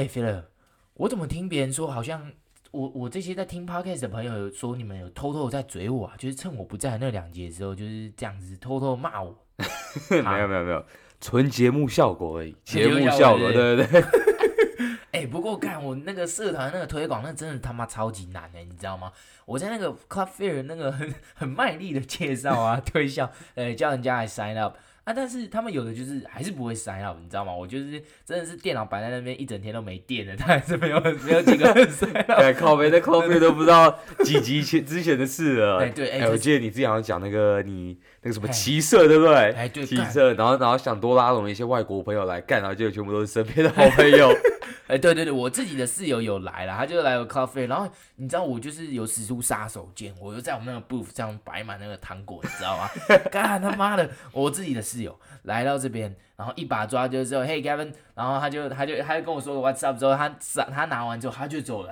哎、欸、，Philip，我怎么听别人说，好像我我这些在听 Podcast 的朋友有说，你们有偷偷在嘴我啊？就是趁我不在那两节的时候，就是这样子偷偷骂我。没有没有没有，纯节目效果而已，节目效果，对对对。哎、欸，不过看我那个社团那个推广，那真的他妈超级难的，你知道吗？我在那个 Club Fair 那个很很卖力的介绍啊，推销，呃，叫人家来 sign up。啊！但是他们有的就是还是不会 sign up，你知道吗？我就是真的是电脑摆在那边一整天都没电了，他还是没有 没有几个人 sign up。对，靠北的靠北都不知道几集前之前的事了。哎对，哎、欸，我记得你之前好像讲那个你那个什么骑射，对不对？哎对，骑射，然后然后想多拉拢一些外国朋友来干，然后就全部都是身边的好朋友。哎，对对对，我自己的室友有来了，他就来了 Club Fair，然后你知道我就是有使出杀手锏，我就在我们那个 booth 这样摆满那个糖果，你知道吗？干他妈的，我自己的室友来到这边，然后一把抓就之后，Hey Gavin，然后他就他就他就跟我说个 What's up 之后，他他拿完之后他就走了。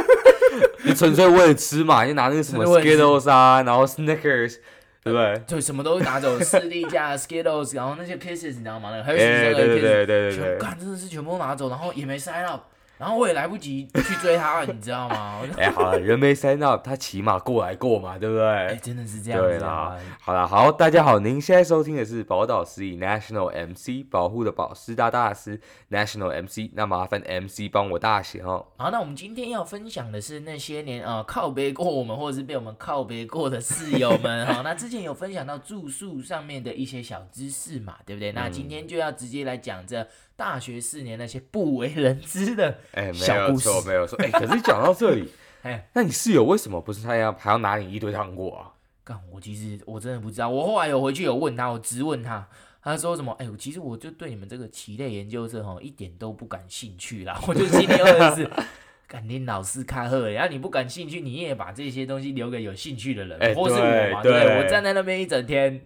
你纯粹为了吃嘛？你拿那个什么 Skittles 啊，然后 Snickers。对不对？就什么都拿走，士力架、Skittles，然后那些 Kisses，你知道吗？那个 Hershey's 对对对全干真的是全部都拿走，然后也没 sign up。然后我也来不及去追他，你知道吗？哎、欸，好了，人没 sign up，他起码过来过嘛，对不对？哎、欸，真的是这样子。对啦，好了，好，大家好，您现在收听的是宝岛司仪 National MC 保护的保师大大师 National MC，那麻烦 MC 帮我大写哦。好，那我们今天要分享的是那些年啊、呃、靠背过我们或者是被我们靠背过的室友们 哈。那之前有分享到住宿上面的一些小知识嘛，对不对？嗯、那今天就要直接来讲这。大学四年那些不为人知的小故事，哎，没有错，没有错。哎，可是讲到这里，哎，那你室友为什么不是他要还要拿你一堆糖果啊？干，我其实我真的不知道。我后来有回去有问他，我质问他，他说什么？哎，其实我就对你们这个棋类研究社哈一点都不感兴趣啦。我就今天问的是，肯定老师看贺，然后你不感兴趣，你也把这些东西留给有兴趣的人，哎，或是我嘛，对不对？我站在那边一整天，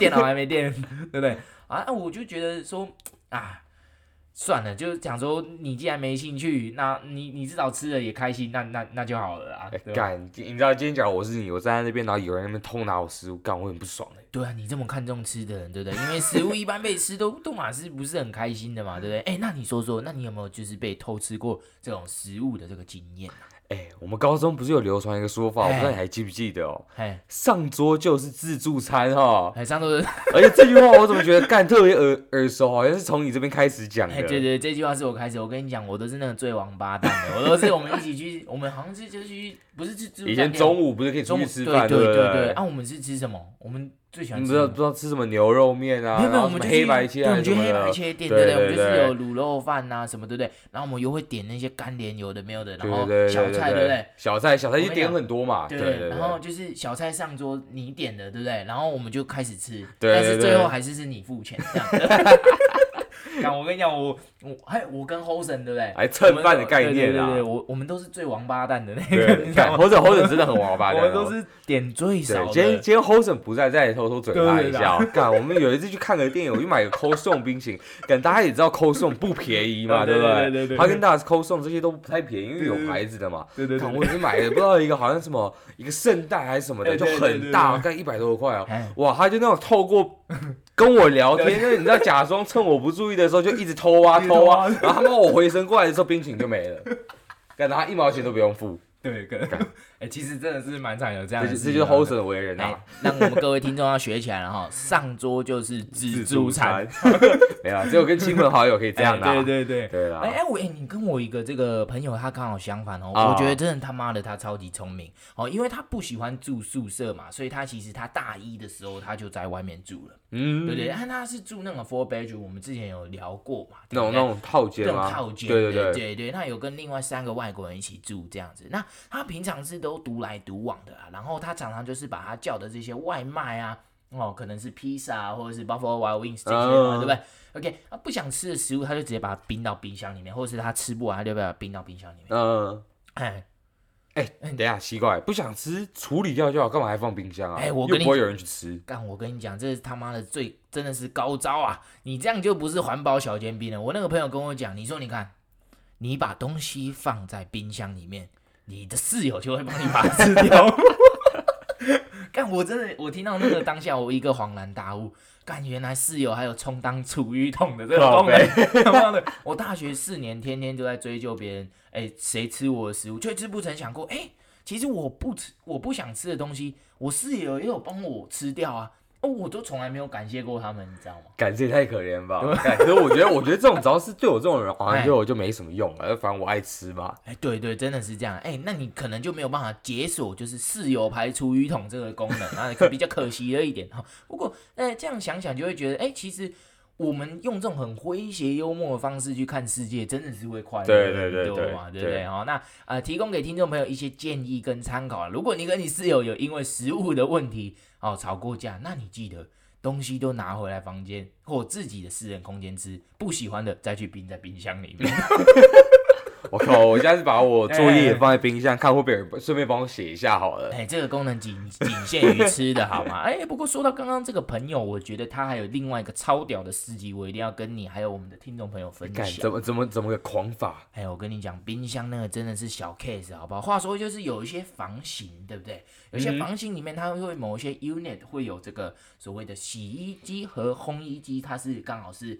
电脑还没电，对不对？啊，我就觉得说。啊，算了，就是讲说你既然没兴趣，那你你至少吃了也开心，那那那就好了啊。干、欸，你知道今天假如我是你，我站在那边，然后有人在那边偷拿我食物，干我很不爽哎。对啊，你这么看重吃的人，对不对？因为食物一般被吃都都嘛是不是很开心的嘛，对不对？哎、欸，那你说说，那你有没有就是被偷吃过这种食物的这个经验啊？哎、欸，我们高中不是有流传一个说法，我不知道你还记不记得哦？哎，上桌就是自助餐哈。哎，上桌是，而且这句话我怎么觉得干特别耳耳熟，好像是从你这边开始讲的。对，对对，这句话是我开始。我跟你讲，我都是那个最王八蛋的，我都是我们一起去，我们好像是就去，不是去自助餐。以前中午不是可以出去吃饭？对对对对。啊，我们是吃什么？我们。最喜欢吃，不知道不知道吃什么牛肉面啊？没有没有，我们黑白切，我们去黑白切店，对对，我们就是有卤肉饭呐什么，对不对？然后我们又会点那些干莲，有的没有的，然后小菜，对不对？小菜小菜就点很多嘛，对对。然后就是小菜上桌，你点的，对不对？然后我们就开始吃，但是最后还是是你付钱这样。我跟你讲，我我还我跟 Hosen 对不对？还蹭饭的概念啊！对对对，我我们都是最王八蛋的那个。你看 Hosen Hosen 真的很王八蛋，我们都是点最少。今天今天 Hosen 不在，再偷偷嘴他一下。干，我们有一次去看个电影，我就买个 Cold Stone 冰淇淋。干，大家也知道 Cold Stone 不便宜嘛，对不对？对对。他跟大家 Cold Stone 这些都不太便宜，因为有牌子的嘛。对对对。我只买了，不知道一个好像什么一个圣代还是什么的，就很大，干一百多块哦。哇，他就那种透过。跟我聊天，就是你知道，假装趁我不注意的时候，就一直偷啊 偷啊，然后他妈我回神过来的时候，冰淇淋就没了，干他一毛钱都不用付。对，跟哎，其实真的是蛮惨的，这样子，这就是 host 的为人啊。那我们各位听众要学起来了哈，上桌就是自助餐，没有，只有跟亲朋好友可以这样的。对对对对啦。哎哎，我哎，你跟我一个这个朋友，他刚好相反哦。我觉得真的他妈的他超级聪明哦，因为他不喜欢住宿舍嘛，所以他其实他大一的时候他就在外面住了。嗯，对对，但他是住那种 four bedroom，我们之前有聊过嘛，那种那种套间吗？那种套间，对对对对，他有跟另外三个外国人一起住这样子，那。他平常是都独来独往的啊，然后他常常就是把他叫的这些外卖啊，哦，可能是披萨啊或者是 Buffalo Wild Wings 这些嘛，uh, 对不对？OK，他不想吃的食物，他就直接把它冰到冰箱里面，或者是他吃不完，他就把它冰到冰箱里面。嗯，哎，哎，等一下，奇怪，不想吃处理掉就好，干嘛还放冰箱啊？哎，我跟你又不会有人去吃。干，我跟你讲，这是他妈的最真的是高招啊！你这样就不是环保小尖兵了。我那个朋友跟我讲，你说你看，你把东西放在冰箱里面。你的室友就会帮你把它吃掉，干，我真的，我听到那个当下，我一个恍然大悟，干，原来室友还有充当厨余桶的这个功能。我大学四年，天天都在追究别人，哎、欸，谁吃我的食物，却不曾想过，哎、欸，其实我不吃，我不想吃的东西，我室友也有帮我吃掉啊。哦，我都从来没有感谢过他们，你知道吗？感谢太可怜吧。可是我觉得，我觉得这种只要是对我这种人，好像对我就没什么用了。反正我爱吃嘛。哎，对对，真的是这样。哎，那你可能就没有办法解锁，就是室友排除鱼桶这个功能，那可比较可惜了一点哈。不过，哎，这样想想就会觉得，哎，其实。我们用这种很诙谐幽默的方式去看世界，真的是会快乐，对对对对嘛，对不对？好，那呃，提供给听众朋友一些建议跟参考啊。如果你跟你室友有因为食物的问题哦吵过架，那你记得东西都拿回来房间或自己的私人空间吃，不喜欢的再去冰在冰箱里面。我靠！我现在是把我作业也放在冰箱，看会不会有人顺便帮我写一下好了。哎，这个功能仅仅限于吃的好吗？哎，不过说到刚刚这个朋友，我觉得他还有另外一个超屌的事迹，我一定要跟你还有我们的听众朋友分享。怎么怎么怎么个狂法？哎，我跟你讲，冰箱那个真的是小 case，好不好？话说就是有一些房型，对不对？有些房型里面它会某一些 unit 会有这个所谓的洗衣机和烘衣机，它是刚好是。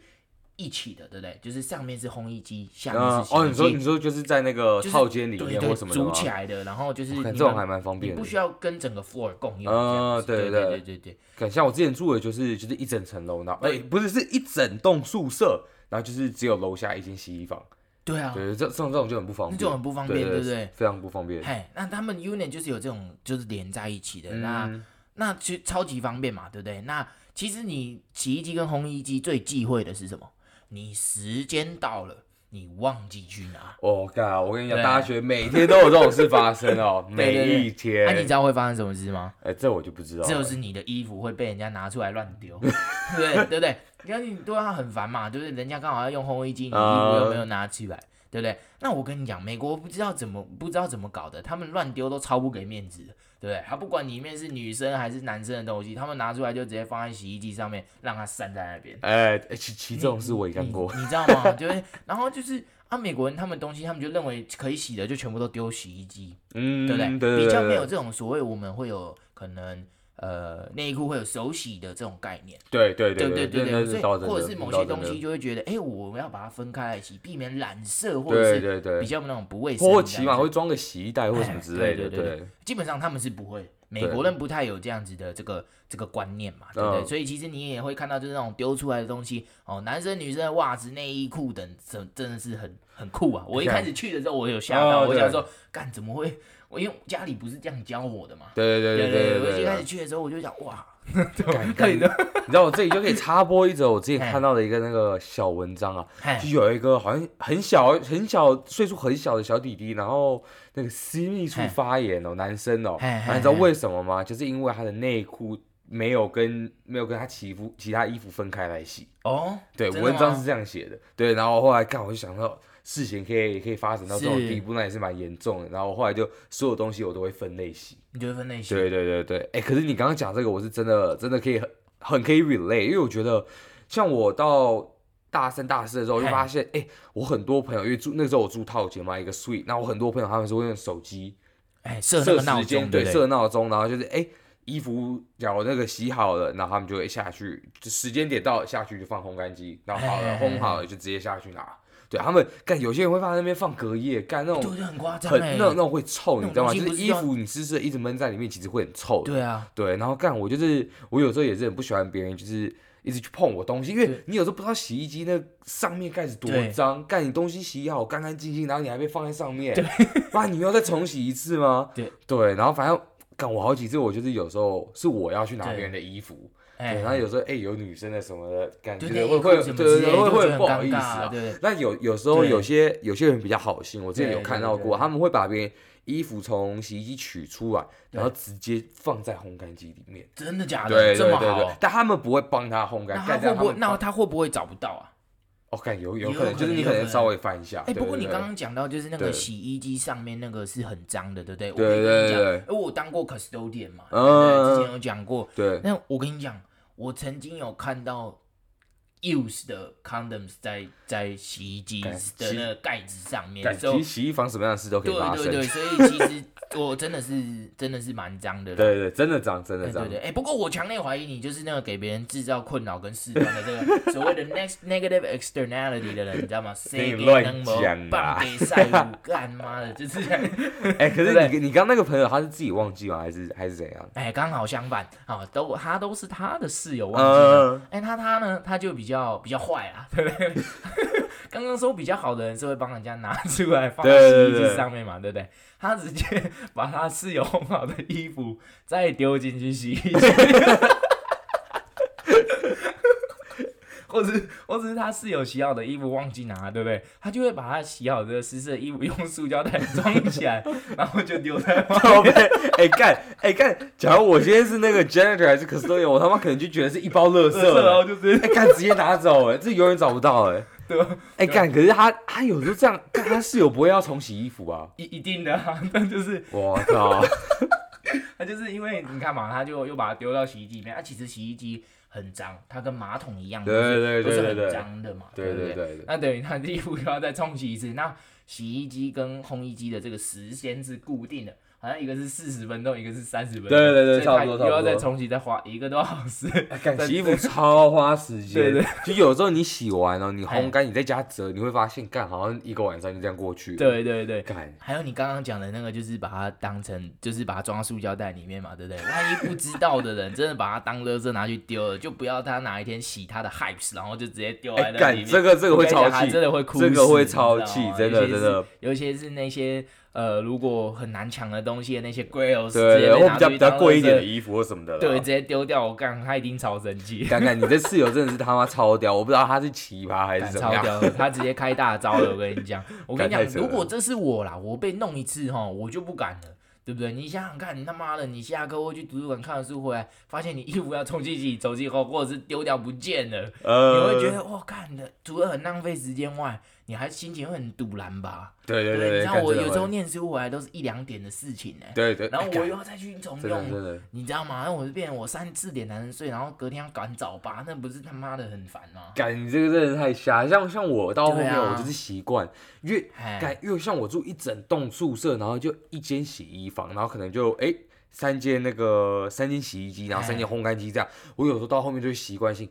一起的，对不对？就是上面是烘衣机，下面是洗衣机。哦，你说你说就是在那个套间里面或什么的组起来的，然后就是这种还蛮方便的，不需要跟整个 floor 共用。嗯，对对对对对对。看，像我之前住的就是就是一整层楼，然后哎，不是是一整栋宿舍，然后就是只有楼下一间洗衣房。对啊，对，这这种这种就很不方便，这种很不方便，对不对？非常不方便。嘿，那他们 unit 就是有这种就是连在一起的，那那其实超级方便嘛，对不对？那其实你洗衣机跟烘衣机最忌讳的是什么？你时间到了，你忘记去拿。哦，干！我跟你讲，大学每天都有这种事发生哦，每一天。那你知道会发生什么事吗？哎，这我就不知道。就是你的衣服会被人家拿出来乱丢，对对不对？你看你对他很烦嘛，对不对？人家刚好要用烘衣机，你衣服又没有拿起来，对不对？那我跟你讲，美国不知道怎么不知道怎么搞的，他们乱丢都超不给面子的。对，他不管里面是女生还是男生的东西，他们拿出来就直接放在洗衣机上面，让它散在那边。哎，其其这种事我也干过，你知道吗？对，然后就是啊，美国人他们东西，他们就认为可以洗的，就全部都丢洗衣机，嗯，对不对？对，比较没有这种所谓我们会有可能。呃，内裤会有手洗的这种概念，对对对对对对，所以或者是某些东西就会觉得，哎，我们要把它分开来洗，避免染色，或者是比较那种不卫生，或起码会装个洗衣袋或什么之类的，对，基本上他们是不会，美国人不太有这样子的这个这个观念嘛，对不对？所以其实你也会看到，就是那种丢出来的东西，哦，男生女生的袜子、内衣裤等，真真的是很很酷啊！我一开始去的时候，我有吓到，我想说，干怎么会？我因为家里不是这样教我的嘛，对对对对对，我一开始去的时候我就想哇 可以的，你知道我这里就可以插播一则我之前看到的一个那个小文章啊，就有一个好像很小很小岁数很小的小弟弟，然后那个私密处发炎哦，男生哦，你知道为什么吗？就是因为他的内裤没有跟没有跟他其服其他衣服分开来洗哦，对，文章是这样写的，对，然后后来看我就想到。事情可以可以发展到这种地步，那也是蛮严重的。然后我后来就所有东西我都会分类型。你就会分类型？对对对对。哎、欸，可是你刚刚讲这个，我是真的真的可以很很可以 relate，因为我觉得像我到大三大四的时候，就发现哎、欸，我很多朋友因为住那时候我住套间嘛，一个 suite，那我很多朋友他们是会用手机哎设设时间，对设闹钟，然后就是哎、欸、衣服假如那个洗好了，然后他们就会下去，就时间点到了下去就放烘干机，然后好了烘好了就直接下去拿。对他们干，有些人会放在那边放隔夜，干那种很夸张，很那那种会臭，你知道吗？就是衣服你湿湿的一直闷在里面，其实会很臭。对啊，对，然后干我就是我有时候也是很不喜欢别人就是一直去碰我东西，因为你有时候不知道洗衣机那上面盖子多脏，干你东西洗好干干净净，然后你还被放在上面，哇，你要再重洗一次吗？对对，然后反正干我好几次，我就是有时候是我要去拿别人的衣服。对，然后有时候哎，有女生的什么的感觉，会会对对会会不好意思啊。对，那有有时候有些有些人比较好心，我之前有看到过，他们会把别人衣服从洗衣机取出来，然后直接放在烘干机里面。真的假的？对对对对？但他们不会帮他烘干。那会不会？那他会不会找不到啊？哦，看有有可能，就是你可能稍微翻一下。哎，不过你刚刚讲到就是那个洗衣机上面那个是很脏的，对不对？对对对对。因为我当过 custodian 嘛，对，之前有讲过。对。那我跟你讲。我曾经有看到 use 的 condoms 在在洗衣机的那个盖子上面，其实洗衣房什么样的事都可以发生。对对对，所以其实 我真的是真的是蛮脏的。对对，真的脏，真的脏。对对，哎，不过我强烈怀疑你就是那个给别人制造困扰跟事端的这个 所谓的 next negative externality 的人，你知道吗？谁乱讲啊？给晒 乳干妈的，就是。哎，可是你你刚那个朋友他是自己忘记吗？还是还是怎样？哎，刚好相反啊，都他都是他的室友忘记了。哎，他他呢，他就比较。比较比较坏啊，对不对？刚刚说比较好的人是会帮人家拿出来放在洗衣机上面嘛，对不对，对？他直接 把他室友烘好的衣服再丢进去洗衣机。或者或者是他室友洗好的衣服忘记拿，对不对？他就会把他洗好的湿湿的衣服 用塑胶袋装起来，然后就丢在旁边。哎干哎干！假如我今天是那个 janitor 还是 custodian，我他妈可能就觉得是一包垃圾，然后就是哎干直接拿走，哎，这永远找不到，哎，对吧？哎干，可是他他有时候这样，他室友不会要重洗衣服啊？一一定的啊，但就是我操，他就是因为你看嘛，他就又把它丢到洗衣机里面，啊，其实洗衣机。很脏，它跟马桶一样，对对对对对，都是很脏的嘛，对对对。那等于他的衣服又要再冲洗一次，那洗衣机跟烘衣机的这个时间是固定的。好像一个是四十分钟，一个是三十分钟。对对对，差不多差不多。又要再重洗，再花一个多小时。洗衣服超花时间。对对。就有时候你洗完了，你烘干，你在家折，你会发现，干好像一个晚上就这样过去。对对对。干。还有你刚刚讲的那个，就是把它当成，就是把它装到塑胶袋里面嘛，对不对？万一不知道的人真的把它当垃圾拿去丢了，就不要他哪一天洗他的 hypes，然后就直接丢在那里面。这个这个会超气，真的会哭。这个会超气，真的真的。尤其是那些。呃，如果很难抢的东西的那些 grails，对，然后比较比较贵一点的衣服或什么的，对，直接丢掉。我干，他一定超生气。看看你这室友真的是他妈超屌，我不知道他是奇葩还是怎么样。超屌，他直接开大招了。我跟你讲，我跟你讲，如果这是我啦，我被弄一次哈，我就不敢了，对不对？你想想看，你他妈的，你下课或去图书馆看了书回来，发现你衣服要冲进去，走进后或者是丢掉不见了，呃、你会觉得哇，干的除了很浪费时间外。你还心情会很堵然吧？对对对，你知道我有时候念书回来都是一两点的事情呢。对对。然后 我又要再去重用，你知道吗？那我就变成我三四点才能睡，然后隔天要赶早八，那不是他妈的很烦吗？赶，你这个真的太瞎。像像我到后面我就是习惯，因为干，因为像我住一整栋宿舍，然后就一间洗衣房，然后可能就哎三间那个三间洗衣机，然后三间烘干机这样。我有时候到后面就会习惯性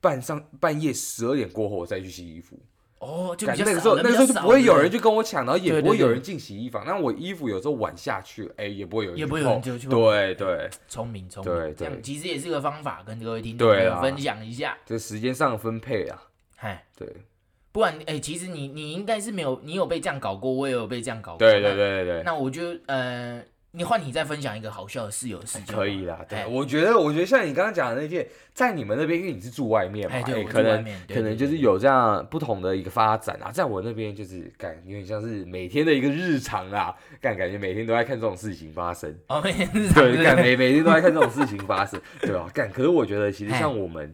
半上半夜十二点过后我再去洗衣服。哦，就那个时候，那个时候就不会有人去跟我抢，然后也不会有人进洗衣房。那我衣服有时候晚下去，哎，也不会有人，也不会有人就去。对对，聪明聪明，对这样其实也是个方法，跟各位听众朋友分享一下。这时间上的分配啊，嗨，对，不然哎，其实你你应该是没有，你有被这样搞过，我也有被这样搞过。对对对对，那我就呃。你换你再分享一个好笑的室友的事情，可以啦。对，我觉得，我觉得像你刚刚讲的那件，在你们那边，因为你是住外面嘛，哎，可能可能就是有这样不同的一个发展啊。在我那边就是感有点像是每天的一个日常啊，感感觉每天都在看这种事情发生。哦，每天日常。对，感每每天都在看这种事情发生，对吧？感可是我觉得其实像我们，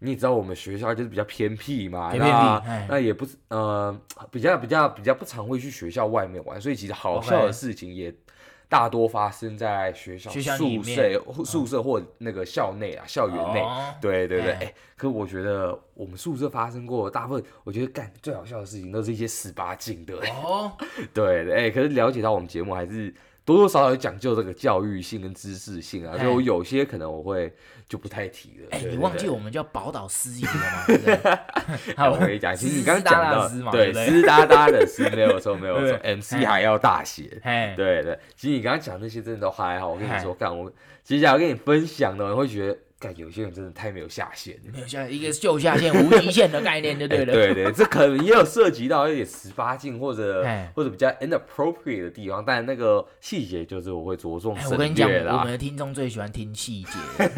你也知道我们学校就是比较偏僻嘛，那那也不是呃比较比较比较不常会去学校外面玩，所以其实好笑的事情也。大多发生在学校宿舍、宿舍或那个校内啊，校园内。对对对，哎，可我觉得我们宿舍发生过大部分，我觉得干最好笑的事情都是一些十八禁的。哦，对，哎，可是了解到我们节目还是。多多少少有讲究这个教育性跟知识性啊，就有些可能我会就不太提了。哎，你忘记我们叫宝岛司仪了吗？对不对？好，我跟你讲，其实你刚刚讲到，对，湿哒哒的湿没有错，没有错，MC 还要大写。对对，其实你刚刚讲那些真的都还好。我跟你说，看我接下来跟你分享的，你会觉得。但有些人真的太没有下限了，没有下一个就下限无极限的概念就对了。欸、对对，这可能也有涉及到一点十八禁或者或者比较 inappropriate 的地方，但那个细节就是我会着重省略啦。我跟你讲，我们的听众最喜欢听细节，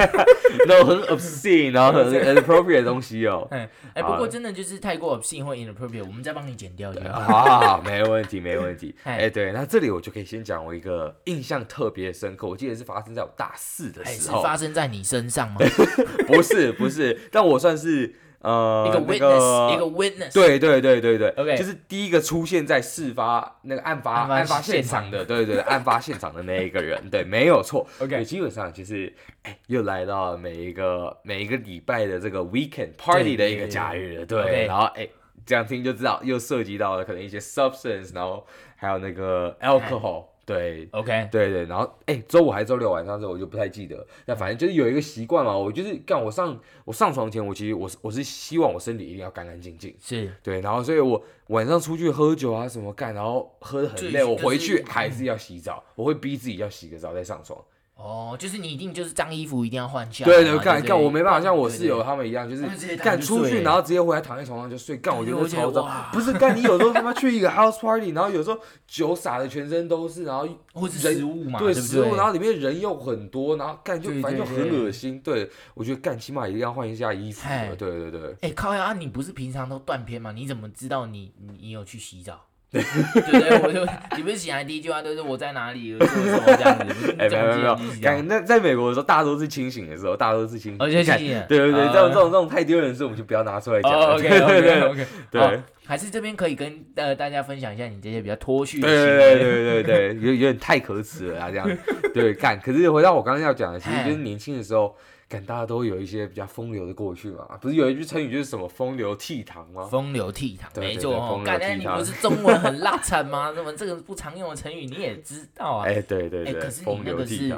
那种很 obscene 然后很 inappropriate 的东西哦。哎、欸，不过真的就是太过 obscene 或 inappropriate，我们再帮你剪掉就好。好好好，没问题没问题。哎、欸，对，那这里我就可以先讲我一个印象特别深刻，我记得是发生在我大四的时候，欸、是发生在你身上。不是不是，但我算是呃，一个 witness，一个 witness，对对对对对，OK，就是第一个出现在事发那个案发案发现场的，对对，案发现场的那一个人，对，没有错，OK，基本上就是，哎，又来到了每一个每一个礼拜的这个 weekend party 的一个假日了，对，然后哎，这样听就知道又涉及到了可能一些 substance，然后还有那个 alcohol。对，OK，对对，然后哎，周五还是周六晚上的时候我就不太记得，那反正就是有一个习惯嘛，我就是干我上我上床前，我其实我是我是希望我身体一定要干干净净，是。对，然后所以我晚上出去喝酒啊什么干，然后喝得很累，我回去还是要洗澡，我会逼自己要洗个澡再上床。哦，就是你一定就是脏衣服一定要换下。对对，干干我没办法像我室友他们一样，就是干出去然后直接回来躺在床上就睡。干我觉得超脏，不是干你有时候他妈去一个 house party，然后有时候酒洒的全身都是，然后或者食物嘛，对食物，然后里面人又很多，然后干就反正就很恶心。对，我觉得干起码一定要换一下衣服。对对对。哎，靠呀，你不是平常都断片吗？你怎么知道你你有去洗澡？对对对，我就你不是醒来第一句话都是我在哪里，做什么这样子？哎，没有没有，感那在美国的时候，大多是清醒的时候，大多是清醒。而且清醒。对对对，这种这种这种太丢人的事，我们就不要拿出来讲。OK OK OK。对，还是这边可以跟呃大家分享一下你这些比较脱序的行为。对对对对，有有点太可耻了啊，这样。对，干。可是回到我刚刚要讲的，其实就是年轻的时候。感大家都有一些比较风流的过去嘛，不是有一句成语就是什么风流倜傥吗？风流倜傥，没错哦。感觉你不是中文很拉惨吗？那么这个不常用的成语你也知道啊？哎，对对对，可是你那个是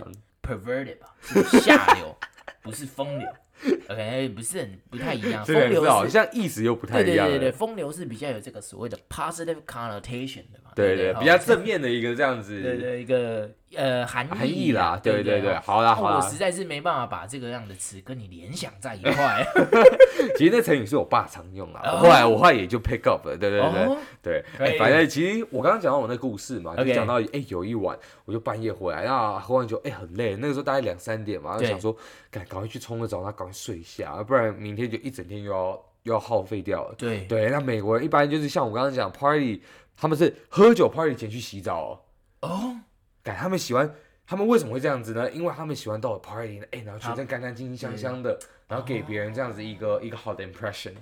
perverted 吧？下流，不是风流。OK，不是很不太一样。风流好像意思又不太一样。对对对对，风流是比较有这个所谓的 positive connotation 的嘛？对对，比较正面的一个这样子。对对，一个。呃，含义，含义啦，对对对，好啦好啦，我实在是没办法把这个样的词跟你联想在一块。其实那成语是我爸常用啦，后来我后来也就 pick up 了，对对对对，反正其实我刚刚讲到我那故事嘛，就讲到哎有一晚我就半夜回来，然后喝完酒哎很累，那个时候大概两三点嘛，就想说赶赶快去冲个澡，然后赶快睡一下，不然明天就一整天又要又要耗费掉了。对对，那美国人一般就是像我刚刚讲 party，他们是喝酒 party 前去洗澡哦。哦改他们喜欢，他们为什么会这样子呢？因为他们喜欢到了 party，哎、欸，然后全身干干净净、香香的，然后给别人这样子一个、oh. 一个好的 impression。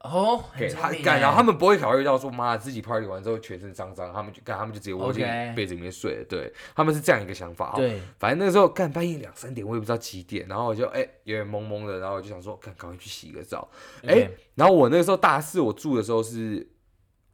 哦，给他改，然后他们不会考虑到说，妈自己 party 完之后全身脏脏，他们就干，他们就直接窝进被子里面睡.对，他们是这样一个想法。对，反正那个时候干半夜两三点，我也不知道几点，然后我就哎、欸、有点懵懵的，然后我就想说，赶赶快去洗个澡。哎 Okay.、欸，然后我那个时候大四，我住的时候是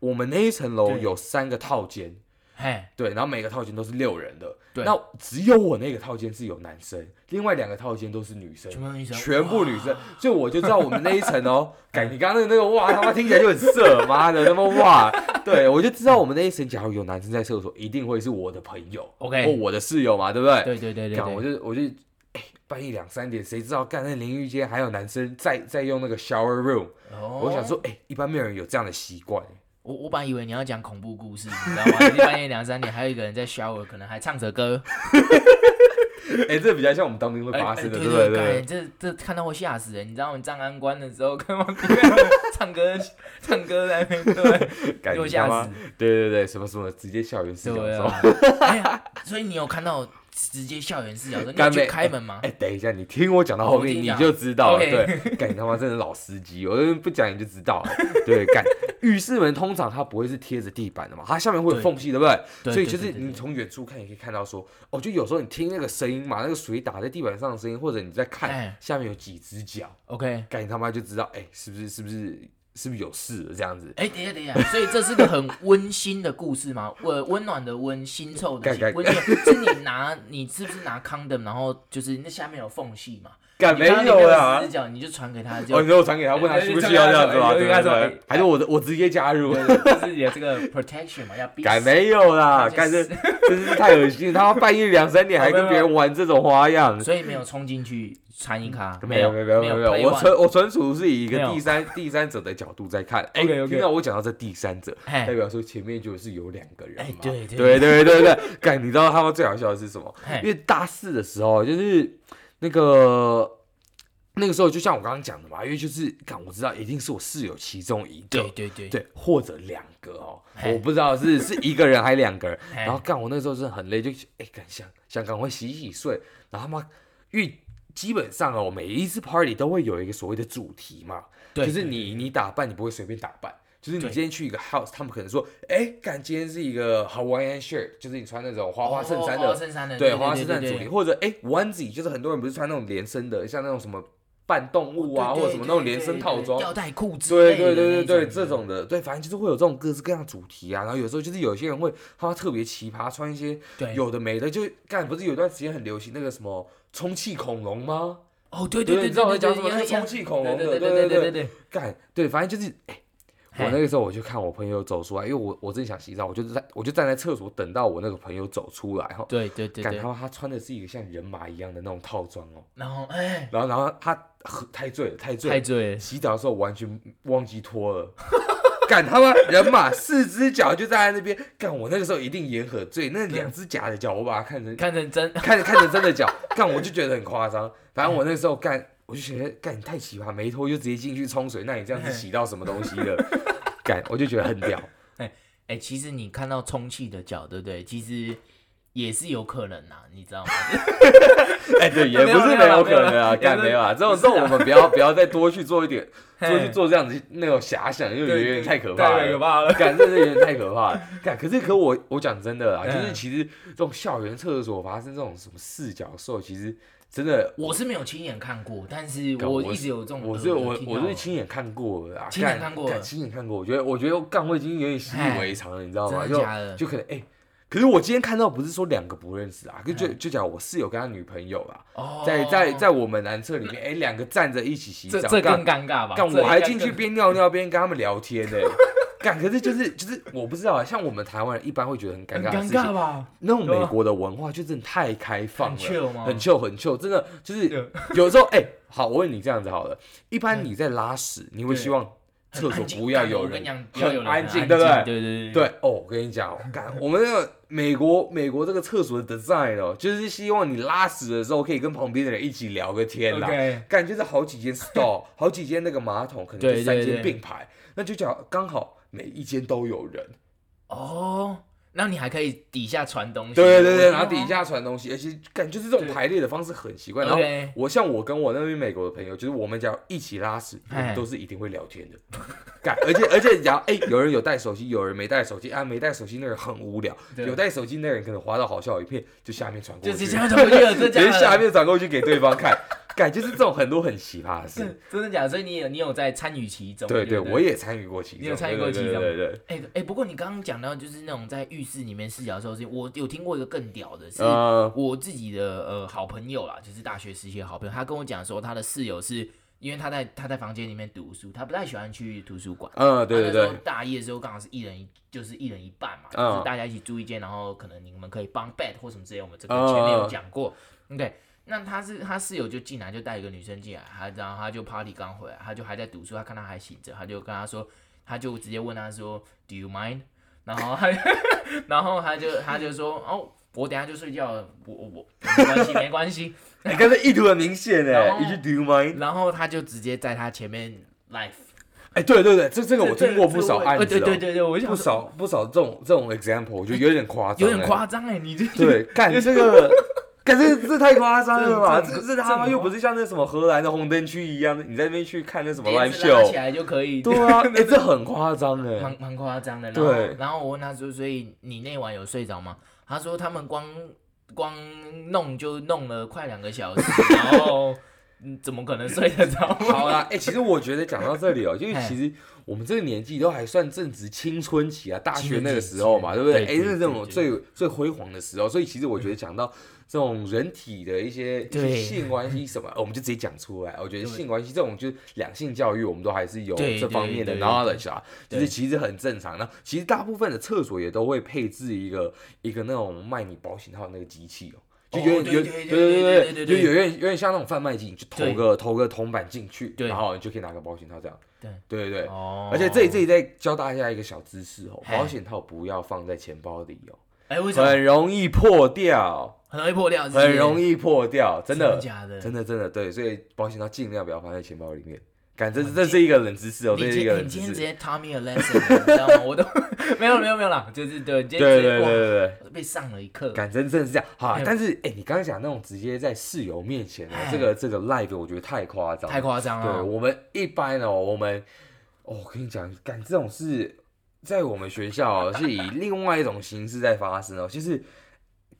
我们那一层楼有三个套间。嘿，对，然后每个套间都是六人的，对，那只有我那个套间是有男生，另外两个套间都是女生，全部女生，全部女生，所以我就知道我们那一层哦，感你刚刚那个那个哇，他妈听起来就很色，妈的他妈哇，对我就知道我们那一层，假如有男生在厕所，一定会是我的朋友，OK，或我的室友嘛，对不对？对对对对，我就我就哎，半夜两三点，谁知道干那淋浴间还有男生在在用那个 shower room，我想说哎，一般没有人有这样的习惯。我我本来以为你要讲恐怖故事，你知道吗？半夜两三点，还有一个人在 shower，可能还唱着歌。哎，这比较像我们当兵会发生的，对对对。这这看到会吓死人，你知道我们站安官的时候，看到唱歌唱歌在那边，对，又吓死。对对对，什么什么直接校园视角。哎呀，所以你有看到？直接校园视角，你要去开门吗？哎、欸欸，等一下，你听我讲到后面，你就知道了。对，干你他妈真的老司机，我不讲你就知道了。对，干浴室门通常它不会是贴着地板的嘛，它下面会有缝隙，对不对？对，所以就是你从远处看也可以看到说，哦，就有时候你听那个声音嘛，那个水打在地板上的声音，或者你在看下面有几只脚，OK，干你他妈就知道，哎、欸，是不是？是不是？是不是有事了这样子？哎，等一下，等一下，所以这是个很温馨的故事吗？温 温暖的温，腥臭的腥。温馨 是你拿，你是不是拿 condom，然后就是那下面有缝隙嘛？没有啊，只脚你就传给他，就哦，你说我传给他，问他需不需要这样子吗？对他说，还是我的，我直接加入，自己的这个 protection 嘛，要 改没有啦，改这 真是太恶心，他半夜两三点还跟别人玩这种花样，所以没有冲进去。参一咖没有没有没有没有，我纯我纯属是以一个第三第三者的角度在看。哎，听到我讲到这第三者，代表说前面就是有两个人嘛。对对对对对，干，你知道他们最好笑的是什么？因为大四的时候，就是那个那个时候，就像我刚刚讲的嘛，因为就是干，我知道一定是我室友其中一个，对对对对，或者两个哦，我不知道是是一个人还是两个人。然后干，我那时候是很累，就哎，赶想想赶快洗洗睡，然后他妈因为。基本上哦，每一次 party 都会有一个所谓的主题嘛，对就是你你打扮你不会随便打扮，就是你今天去一个 house，他们可能说，哎，干今天是一个 Hawaiian shirt，就是你穿那种花花衬衫的，对花花衬衫主题，或者哎 onesie，就是很多人不是穿那种连身的，像那种什么扮动物啊，或者什么那种连身套装，吊带裤子，对对对对对，这种的，对，反正就是会有这种各式各样主题啊，然后有时候就是有些人会他特别奇葩，穿一些有的没的，就干不是有段时间很流行那个什么充气恐龙吗？哦，对对对，你知道我在讲什么？那个充气恐龙的，对对对对对，干，对，反正就是，哎，我那个时候我就看我朋友走出来，因为我我正想洗澡，我就在我就站在厕所等到我那个朋友走出来哈，对对对，然后他穿的是一个像人马一样的那种套装哦，然后哎，然后然后他喝太醉了，太醉，太醉，洗澡的时候完全忘记脱了。干他妈人马四只脚就站在那边干，我那个时候一定也喝醉，那两只假的脚我把它看成看成真，看看成真的脚，干我就觉得很夸张。反正我那个时候干，我就觉得干你太奇葩，没脱就直接进去冲水，那你这样子洗到什么东西了？感我就觉得很屌。哎哎，其实你看到充气的脚，对不对？其实。也是有可能呐，你知道吗？哎，对，也不是没有可能啊，干没有啊，这种这种我们不要不要再多去做一点，多去做这样子那种遐想，因为有点太可怕了，太可怕了，干这是有点太可怕了，干。可是可我我讲真的啊，就是其实这种校园厕所发生这种什么四角兽，其实真的我是没有亲眼看过，但是我一直有这种，我是我我是亲眼看过的啊，亲眼看过，亲眼看过，我觉得我觉得干我已经有点习以为常了，你知道吗？真的假的？就可能哎。可是我今天看到不是说两个不认识啊，就就就讲我室友跟他女朋友啦，在在在我们男厕里面，哎，两个站着一起洗澡，这更尴尬吧？干我还进去边尿尿边跟他们聊天呢，干可是就是就是我不知道啊，像我们台湾人一般会觉得很尴尬，尴尬吧？那种美国的文化就真的太开放了，很 chill 很 chill，真的就是有时候哎，好，我问你这样子好了，一般你在拉屎，你会希望？厕所不要有人，很安静，对不对？对对对。哦，我跟你讲，干我们那个美国美国这个厕所的 design 哦，就是希望你拉屎的时候可以跟旁边的人一起聊个天啦。感觉是好几间 stall，好几间那个马桶，可能就三间并排，那就叫刚好每一间都有人。哦。那你还可以底下传东西，对对对，然后底下传东西，而且感觉就是这种排列的方式很奇怪。然后我像我跟我那边美国的朋友，就是我们只要一起拉屎，都是一定会聊天的。干，而且而且只要哎，有人有带手机，有人没带手机啊，没带手机那人很无聊，有带手机那人可能滑到好笑一片，就下面传过去，就直接 下面传过去给对方看。感觉是这种很多很奇葩的事，真的假的？所以你有你有在参与其中？对对，我也参与过其中。你有参与过其中？对对。哎哎，不过你刚刚讲到就是那种在浴室里面视角的时候，是，我有听过一个更屌的，是我自己的呃好朋友啦，就是大学时期的好朋友，他跟我讲说他的室友是因为他在他在房间里面读书，他不太喜欢去图书馆。嗯，对对对。大一的时候刚好是一人一就是一人一半嘛，就是大家一起住一间，然后可能你们可以帮 bed 或什么之类，我们这个前面有讲过。对。那他是他室友就进来就带一个女生进来，他然后他就 party 刚回来，他就还在读书，他看他还醒着，他就跟他说，他就直接问他说，Do you mind？然后他，然后他就他就说，哦，我等下就睡觉了，我我我没关系没关系。你刚才意图很明显哎，一句 Do you mind？然后他就直接在他前面 life。哎，对对对，这这个我听过不少案子，对对对对，我不少不少这种这种 example，我觉得有点夸张，有点夸张哎，你这对干这个。可是这太夸张了吧？这这他妈又不是像那什么荷兰的红灯区一样的，你在那边去看那什么 live show，起来就可以。对啊，哎，这很夸张哎，蛮蛮夸张的。对，然后我问他说，所以你那晚有睡着吗？他说他们光光弄就弄了快两个小时，然后怎么可能睡得着？好啦，哎，其实我觉得讲到这里哦，就是其实我们这个年纪都还算正值青春期啊，大学那个时候嘛，对不对？哎，是这种最最辉煌的时候，所以其实我觉得讲到。这种人体的一些性关系什么，我们就直接讲出来。我觉得性关系这种就是两性教育，我们都还是有这方面的 knowledge 啊，就是其实很正常。那其实大部分的厕所也都会配置一个一个那种卖你保险套的那个机器哦，就有点有对对对对，就有点有点像那种贩卖机，就投个投个铜板进去，然后你就可以拿个保险套这样。对。对对对，而且这里这里再教大家一个小知识哦，保险套不要放在钱包里哦，很容易破掉。很容易破掉，很容易破掉，真的，真的，真的，对，所以保险套尽量不要放在钱包里面，感这这是一个冷知识哦，这是一个冷知识。你今天直接 taught me a lesson，你知道吗？我都没有没有没有啦，就是对，对对对对对，被上了一课。感真真的是这样，好，但是哎，你刚刚讲那种直接在室友面前的这个这个 live，我觉得太夸张，太夸张了。对我们一般哦，我们哦，我跟你讲，干这种事在我们学校是以另外一种形式在发生哦，就是。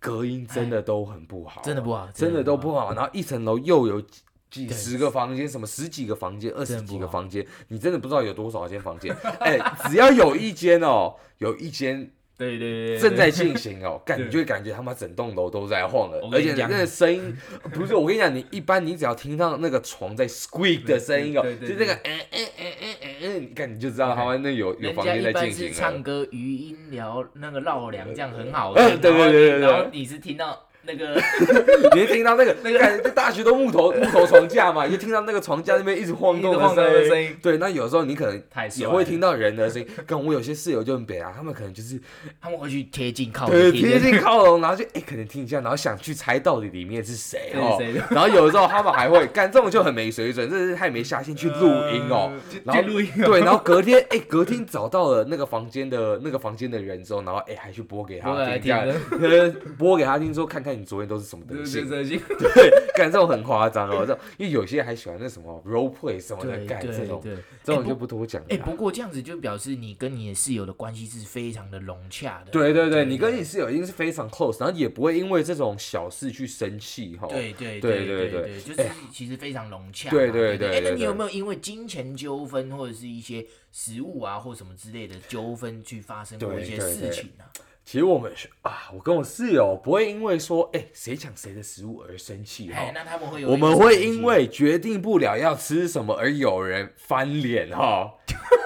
隔音真的都很不好，真的不好，真的都不好。然后一层楼又有几十个房间，什么十几个房间，二十几个房间，你真的不知道有多少间房间。哎，只要有一间哦，有一间。对对对，正在进行哦，感你就会感觉他妈整栋楼都在晃了，而且那个声音 不是我跟你讲，你一般你只要听到那个床在 squeak 的声音哦，就那个嗯嗯嗯嗯嗯嗯，你看你就知道他们那有有房间在进行。唱歌余音聊那个绕梁这样很好，对对对对，然后你是听到。那个，你听到那个 那个，感觉大学都木头 木头床架嘛，你就听到那个床架那边一直晃动的声音。对，那有时候你可能也会听到人的声音。跟我有些室友就很北啊，他们可能就是他们会去贴近靠，对，贴近靠拢，然后就哎，可能听一下，然后想去猜到底里面是谁哦。然后有的时候他们还会干这种就很没水准，这是太没下线去录音哦。然后录音。对，然后隔天哎，隔天找到了那个房间的那个房间的人之后，然后哎还去播给他听，这样播给他听说看看。你昨天都是什么东西？对，干这种很夸张哦，这种因为有些人还喜欢那什么 role play 什么的，干这种，这种就不多讲。哎，不过这样子就表示你跟你的室友的关系是非常的融洽的。对对对，你跟你室友一定是非常 close，然后也不会因为这种小事去生气哈。对对对对对，就是其实非常融洽。对对对。哎，那你有没有因为金钱纠纷或者是一些食物啊或什么之类的纠纷去发生过一些事情呢？其实我们啊，我跟我室友不会因为说，哎，谁抢谁的食物而生气哈。那他们会有。我们会因为决定不了要吃什么而有人翻脸哈。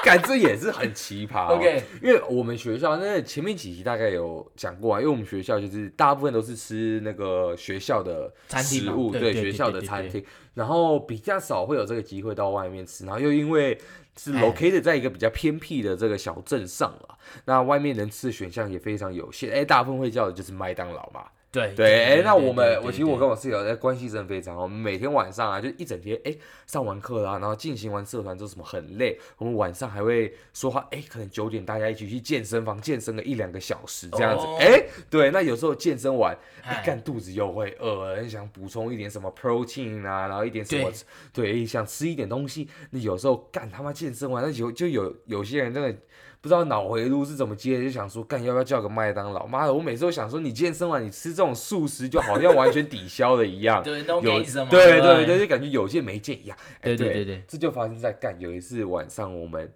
感这也是很奇葩。OK，因为我们学校那前面几集大概有讲过啊，因为我们学校就是大部分都是吃那个学校的食物，对学校的餐厅，然后比较少会有这个机会到外面吃，然后又因为。是 located 在一个比较偏僻的这个小镇上了，那外面能吃的选项也非常有限，哎，大部分会叫的就是麦当劳嘛。对对，哎，那我们我其实我跟我室友在关系真的非常好，我们每天晚上啊就一整天，哎，上完课啦，然后进行完社团之后什么很累，我们晚上还会说话，哎，可能九点大家一起去健身房健身个一两个小时这样子，哎，对，那有时候健身完，干肚子又会饿，很想补充一点什么 protein 啊，然后一点什么，对，想吃一点东西，那有时候干他妈健身完，那有就有有些人真的。不知道脑回路是怎么接的，就想说干要不要叫个麦当劳？妈的，我每次都想说，你健身完你吃这种素食，就好像完全抵消了一样。对，有对对对，就感觉有见没见一样。对对对对，这就发生在干有一次晚上，我们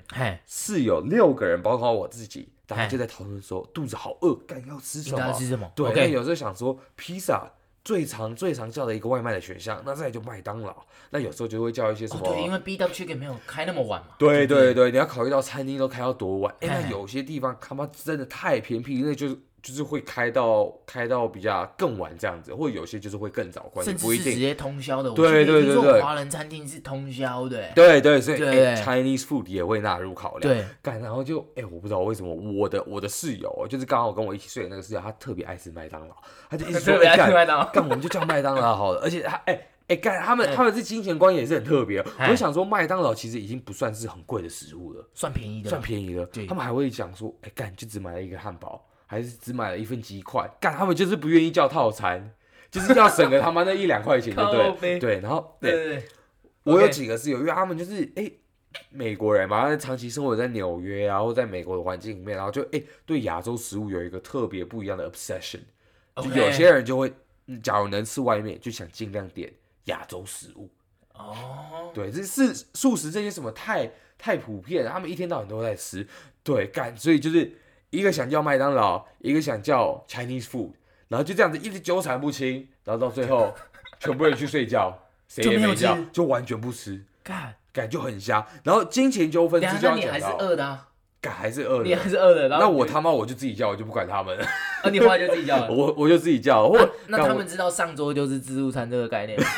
室友六个人，包括我自己，大家就在讨论说肚子好饿，干要吃什么？吃什么？对，但有时候想说披萨。最常最常叫的一个外卖的选项，那再来就麦当劳。那有时候就会叫一些什么？对，因为 B W Chicken 没有开那么晚嘛。对对对，你要考虑到餐厅都开到多晚。哎，那有些地方他妈真的太偏僻，那就是就是会开到开到比较更晚这样子，或者有些就是会更早关，甚至是直接通宵的。对对对对，华人餐厅是通宵的。对对，所以 Chinese food 也会纳入考量。对，干然后就哎，我不知道为什么我的我的室友就是刚好跟我一起睡的那个室友，他特别爱吃麦当劳。他就一直 说干干，我们就叫麦当劳好了。而且他哎哎干，他们他们这金钱观也是很特别。我就想说，麦当劳其实已经不算是很贵的食物了，算便宜的，算便宜的。他们还会讲说，哎干，就只买了一个汉堡，还是只买了一份鸡块。干，他们就是不愿意叫套餐，就是要省个他妈那一两块钱，对不对？对，然后对，我有几个室友，因为他们就是哎美国人嘛，长期生活在纽约啊，或在美国的环境里面，然后就哎对亚洲食物有一个特别不一样的 obsession。就有些人就会，假如能吃外面，就想尽量点亚洲食物。哦，对，这是素食这些什么太太普遍，他们一天到晚都在吃。对，干，所以就是一个想叫麦当劳，一个想叫 Chinese food，然后就这样子一直纠缠不清，然后到最后 全部人去睡觉，谁也没叫，就完全不吃。干，感就很瞎。然后金钱纠纷是这样讲的。还是饿的，你还是饿的，那我他妈我就自己叫，我就不管他们。啊，你后来就自己叫了，我我就自己叫。或那他们知道上桌就是自助餐这个概念。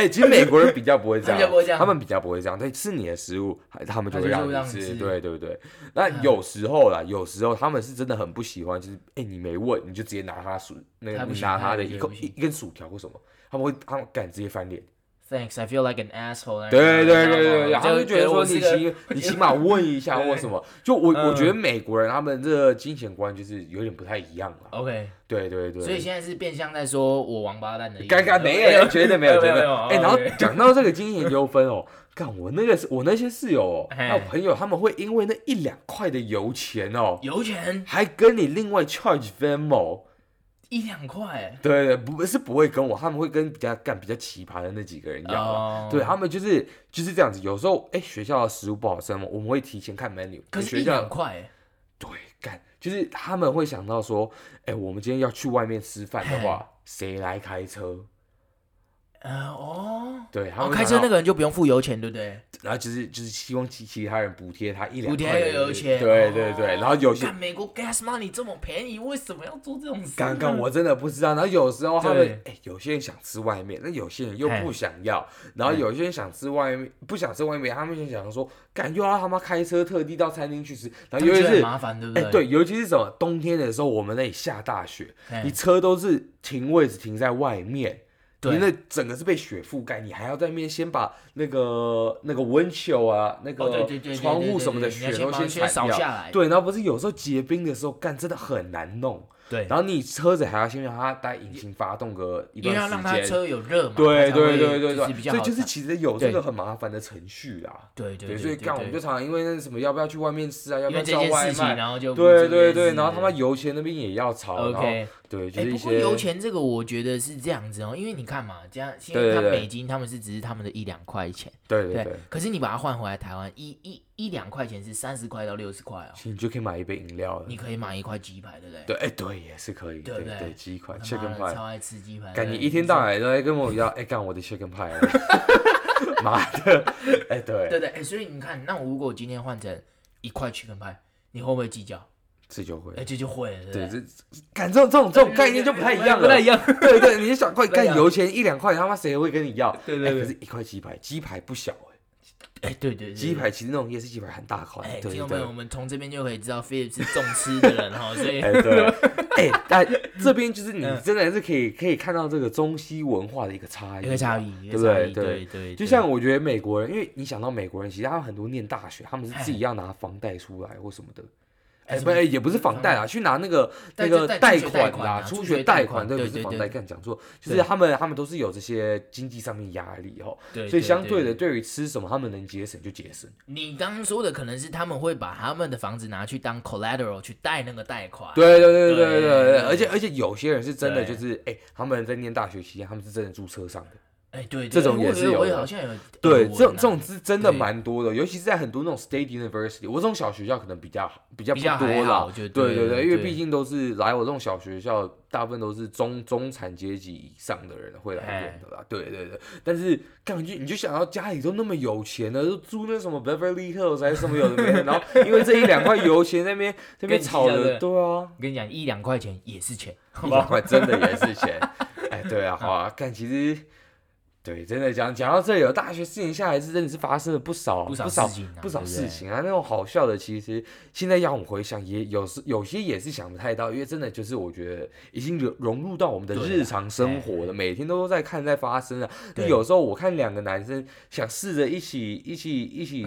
哎，其实美国人 比较不会这样，他们比较不会这样。对，吃你的食物，他们就会让你吃。对对对。那有时候啦，有时候他们是真的很不喜欢，就是哎，你没问，你就直接拿他薯，那个拿他的一口一根薯条或什么，他们会他们敢直接翻脸。Thanks, I feel like an asshole。对对对对对，然后就觉得说你起 你起码问一下或什么，就我我觉得美国人他们这个金钱观就是有点不太一样了。OK，对对对。所以现在是变相在说我王八蛋的意思。刚刚没有，绝对没有，绝对没有。哎，然后讲到这个金钱纠纷哦，看我那个我那些室友哦，还有朋友他们会因为那一两块的油钱哦，油钱还跟你另外 charge Venmo。一两块，对对，不是不会跟我，他们会跟比较干比较奇葩的那几个人要，oh. 对他们就是就是这样子。有时候哎，学校的食物不好吃嘛，我们会提前看 menu。可是，一两块，对，干就是他们会想到说，哎，我们今天要去外面吃饭的话，谁来开车？呃哦，对，哦，开车那个人就不用付油钱，对不对？然后就是就是希望其其他人补贴他一两块补贴油钱，对对对。然后有些美国 gas money 这么便宜，为什么要做这种事？刚刚我真的不知道。然后有时候他们哎，有些人想吃外面，那有些人又不想要。然后有些人想吃外面，不想吃外面，他们就想说，干又要他妈开车特地到餐厅去吃，然后尤其是麻烦，对不对？对，尤其是什么冬天的时候，我们那里下大雪，你车都是停位置停在外面。你那整个是被雪覆盖，你还要在那边先把那个那个 windshield 啊，那个窗户什么的雪都先扫下来。对，然后不是有时候结冰的时候，干真的很难弄。对，然后你车子还要先让它带引擎发动个一段时间，因为要让它车有热嘛。对对对对对，所以就是其实有这个很麻烦的程序啦。对对对，所以干我们就常常因为那什么要不要去外面吃啊，要不要叫外卖，然后就对对对，然后他妈油钱那边也要吵。OK，对，就是一些。不过油钱这个我觉得是这样子哦，因为你看嘛，这样现在看美金他们是只是他们的一两块钱。对对对。可是你把它换回来台湾一一。一两块钱是三十块到六十块哦，其实你就可以买一杯饮料了。你可以买一块鸡排，对不对？对，哎，对，也是可以。对对，鸡块，chicken pie。超爱吃鸡排。干你一天到晚都在跟我要，哎，干我的 chicken pie。妈的，哎，对。对对，哎，所以你看，那我如果今天换成一块 chicken pie，你会不会计较？这就会，哎，这就会了。对，这感这种这种这种概念就不太一样了，不太一样。对对，你就想快干油钱一两块，他妈谁会跟你要？对对对。可是一块鸡排，鸡排不小。哎，对对对，鸡排其实那种夜市鸡排很大块。哎，听众朋友，我们从这边就可以知道，Philip 是重吃的人哈，所以。哎，对。哎，但这边就是你真的是可以可以看到这个中西文化的一个差异，一个差异，对不对？对对。就像我觉得美国人，因为你想到美国人，其实他们很多念大学，他们是自己要拿房贷出来或什么的。哎，不，也不是房贷啊，去拿那个那个贷款啦，出学贷款，对，不是房贷，刚讲错，就是他们他们都是有这些经济上面压力哈，所以相对的，对于吃什么，他们能节省就节省。你刚刚说的可能是他们会把他们的房子拿去当 collateral 去贷那个贷款。对对对对对对，而且而且有些人是真的就是，哎，他们在念大学期间，他们是真的住车上的。哎，对，这种也是有，好像有。对，这种这种是真的蛮多的，尤其是在很多那种 state university，我这种小学校可能比较比较不多啦。对对对，因为毕竟都是来我这种小学校，大部分都是中中产阶级以上的人会来念的啦。对对对，但是感觉你就想到家里都那么有钱了，都住那什么 Beverly Hills 还是什么有的没的，然后 因为这一两块油钱那边那边炒的，对啊，我跟你讲，一两块钱也是钱，一两块真的也是钱。哎，对啊，好啊，看其实。对，真的讲讲到这里，有大学四年下来是真的是发生了不少不少事情不少事情啊。那种好笑的，其实现在要我们回想，也有时有些也是想不太到，因为真的就是我觉得已经融融入到我们的日常生活了，每天都在看在发生啊。那有时候我看两个男生想试着一起一起一起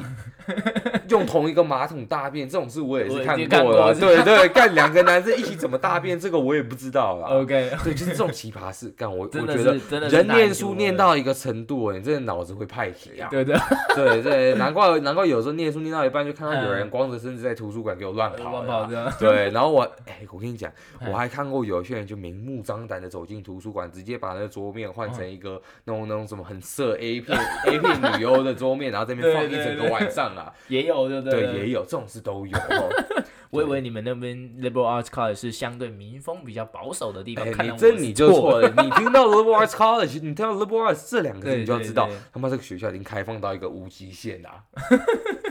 用同一个马桶大便，这种事我也是看过了。对对，干两个男生一起怎么大便，这个我也不知道了。OK，对，就是这种奇葩事，干我我觉得人念书念到一个程度，你真的脑子会派血呀！对对 对对，难怪难怪有时候念书念到一半，就看到有人光着身子在图书馆给我乱跑。乱跑的。对，然后我哎，我跟你讲，我还看过有些人就明目张胆的走进图书馆，直接把那个桌面换成一个那种那种什么很色 A 片 A 片女优的桌面，然后在那边放一整个晚上啊。也有对不对？对，也有这种事都有。我以为你们那边 liberal arts college 是相对民风比较保守的地方，哎，你这你就错了。你听到 liberal arts college，你听到 liberal arts 这两个字，你就要知道，他妈这个学校已经开放到一个无极限啦，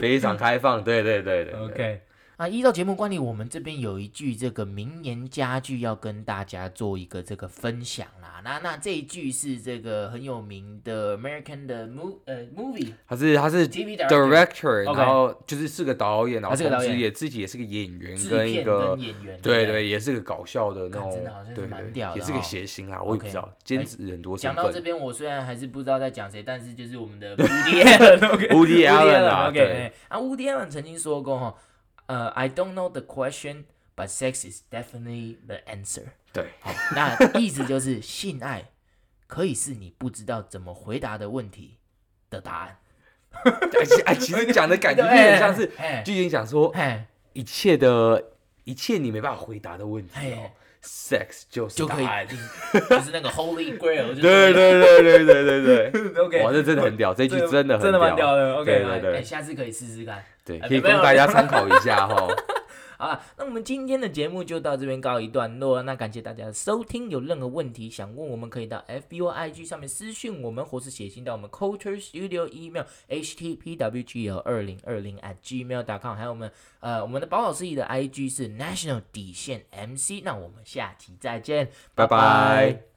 非常开放。对对对对。OK，啊，依照节目惯例，我们这边有一句这个名言佳句要跟大家做一个这个分享啦。那那这一句是这个很有名的 American 的 mov 呃 movie，他是他是 TV director，然后就是是个导演，然后同时也自己也是个演员跟一片个演员，对对对，也是个搞笑的那种，真的好像是对蛮屌的也是个哦谐星啊，我也不知道，兼职很多成讲到这分。边，我虽然还是不知道在讲谁，但是就是我们的 Woody Allen，Woody Allen 啊 OK，对。啊，Woody Allen 曾经说过哈，呃，I don't know the question。But sex is definitely the answer。对，好，那意思就是性爱可以是你不知道怎么回答的问题的答案。哎，其实讲的感觉有点像是，就有点讲说，一切的一切你没办法回答的问题哦，sex 就是就可以，就是那个 Holy Grail。对对对对对对对，OK，哇，这真的很屌，这句真的很真的蛮屌的。OK，对对对，下次可以试试看，对，可以供大家参考一下哈。好了，那我们今天的节目就到这边告一段落。那感谢大家的收听，有任何问题想问我们，可以到 F B O I G 上面私讯我们，或是写信到我们 Culture Studio email htpwgl 二零二零 at gmail dot com，还有我们呃我们的宝岛司仪的 IG 是 National 底线 MC。那我们下期再见，拜拜。